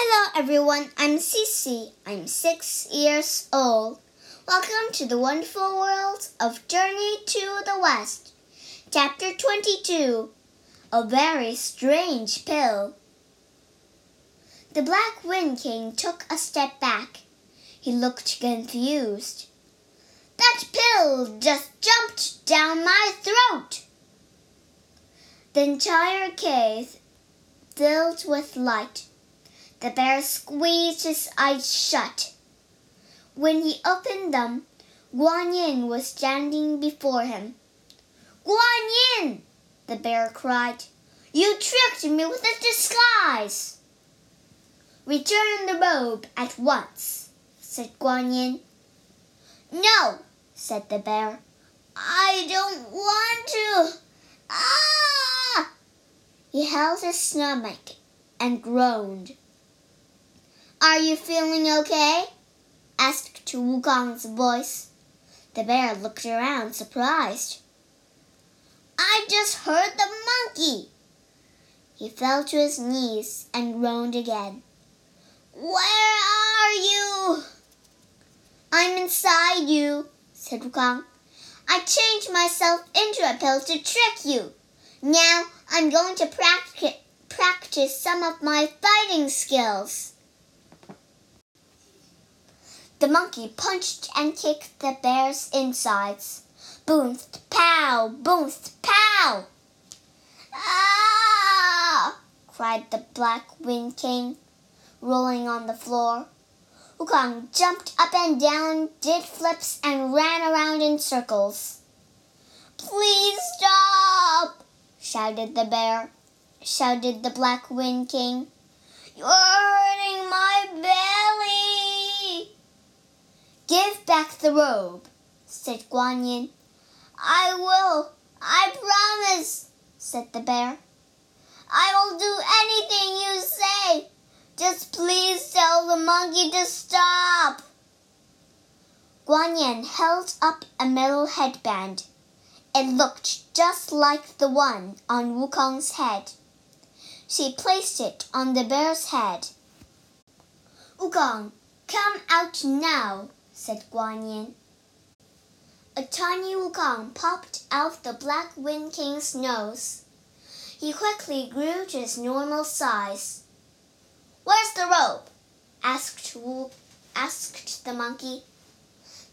Hello everyone, I'm Cece. I'm six years old. Welcome to the wonderful world of Journey to the West. Chapter 22 A Very Strange Pill. The Black Wind King took a step back. He looked confused. That pill just jumped down my throat. The entire cave filled with light. The bear squeezed his eyes shut. When he opened them, Guan Yin was standing before him. Guan Yin! the bear cried. You tricked me with a disguise! Return the robe at once, said Guan Yin. No, said the bear. I don't want to. Ah! He held his stomach and groaned. Are you feeling okay? asked Wukong's voice. The bear looked around surprised. I just heard the monkey. He fell to his knees and groaned again. Where are you? I'm inside you, said Wukong. I changed myself into a pill to trick you. Now I'm going to practice, practice some of my fighting skills. The monkey punched and kicked the bear's insides. Boomth, pow, boomth, pow! Ah! cried the Black Wind King, rolling on the floor. Wukong jumped up and down, did flips, and ran around in circles. Please stop! shouted the bear. Shouted the Black Wind King. You're hurting my belly! Give back the robe, said Guan Yin. I will, I promise, said the bear. I will do anything you say. Just please tell the monkey to stop. Guan Yin held up a metal headband. It looked just like the one on Wukong's head. She placed it on the bear's head. Wukong, come out now, said Guan Yin. A tiny Wukong popped out the Black Wind King's nose. He quickly grew to his normal size. Where's the rope? asked Wu, asked the monkey.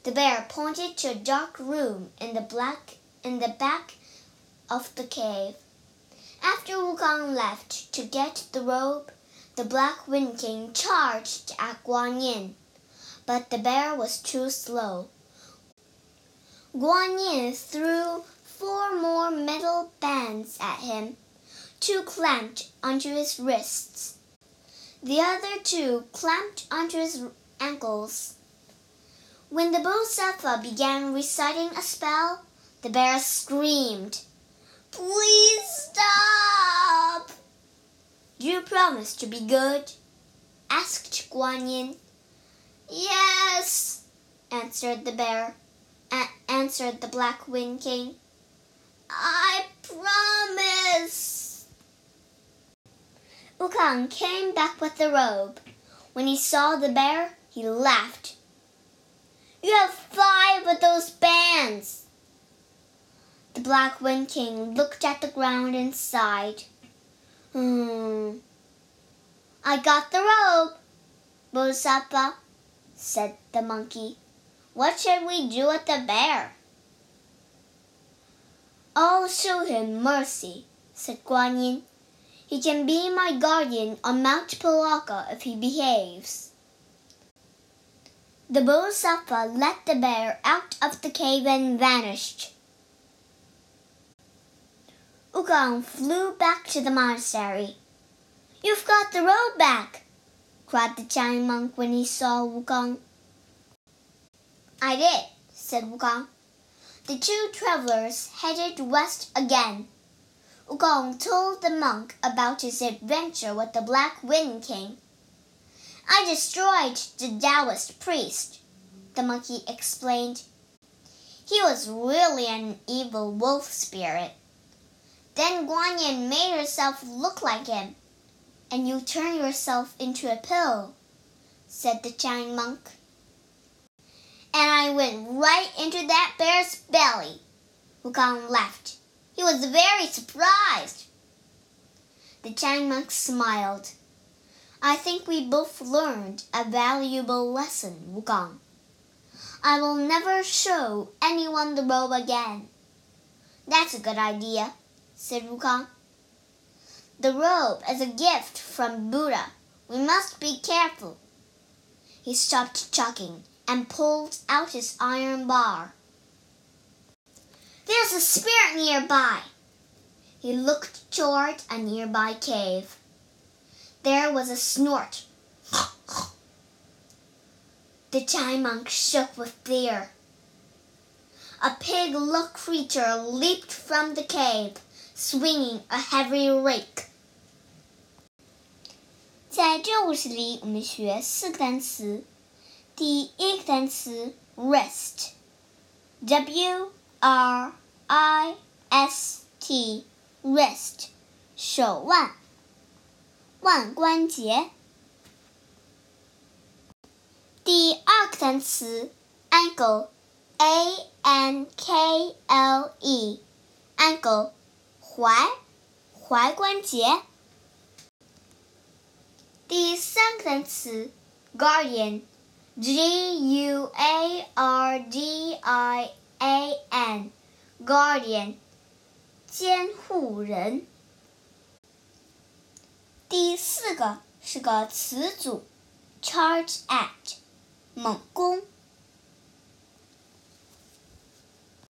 The bear pointed to a dark room in the black in the back of the cave. After Wukong left to get the robe, the Black Wind King charged at Guan Yin, but the bear was too slow. Guan Yin threw four more metal bands at him, two clamped onto his wrists. The other two clamped onto his ankles. When the Bodhisattva began reciting a spell, the bear screamed, Please stop! You promise to be good? asked Guan Yin. Yes, answered the bear, answered the Black Wind King. I promise. Wukong came back with the robe. When he saw the bear, he laughed. You have five of those bands. The Black Wind King looked at the ground and sighed. Hmm. I got the robe, Bodhisattva, said the monkey. What should we do with the bear? I'll show him mercy, said Guan Yin. He can be my guardian on Mount Pilaka if he behaves. The Bodhisattva let the bear out of the cave and vanished. Wukong flew back to the monastery. You've got the robe back, cried the giant monk when he saw Wukong. I did, said Wukong. The two travelers headed west again. Wukong told the monk about his adventure with the Black Wind King. I destroyed the Taoist priest, the monkey explained. He was really an evil wolf spirit. Then Guanyin made herself look like him. And you turn yourself into a pill, said the giant monk. And I went right into that bear's belly. Wukong laughed. He was very surprised. The giant monk smiled. I think we both learned a valuable lesson, Wukong. I will never show anyone the robe again. That's a good idea, said Wukong. The robe is a gift from Buddha. We must be careful. He stopped chugging and pulled out his iron bar. There's a spirit nearby. He looked toward a nearby cave. There was a snort. the giant monk shook with fear. A pig-like creature leaped from the cave, swinging a heavy rake. 在这故事里，我们学四个单词。第一个单词 wrist，w r i s t，wrist，手腕。腕关节。第二个单词，ankle，a n k l e，ankle，踝，踝关节。第三个单词，guardian，g u a r d i a n，guardian，监护人。第四个是个词组，charge at，猛攻。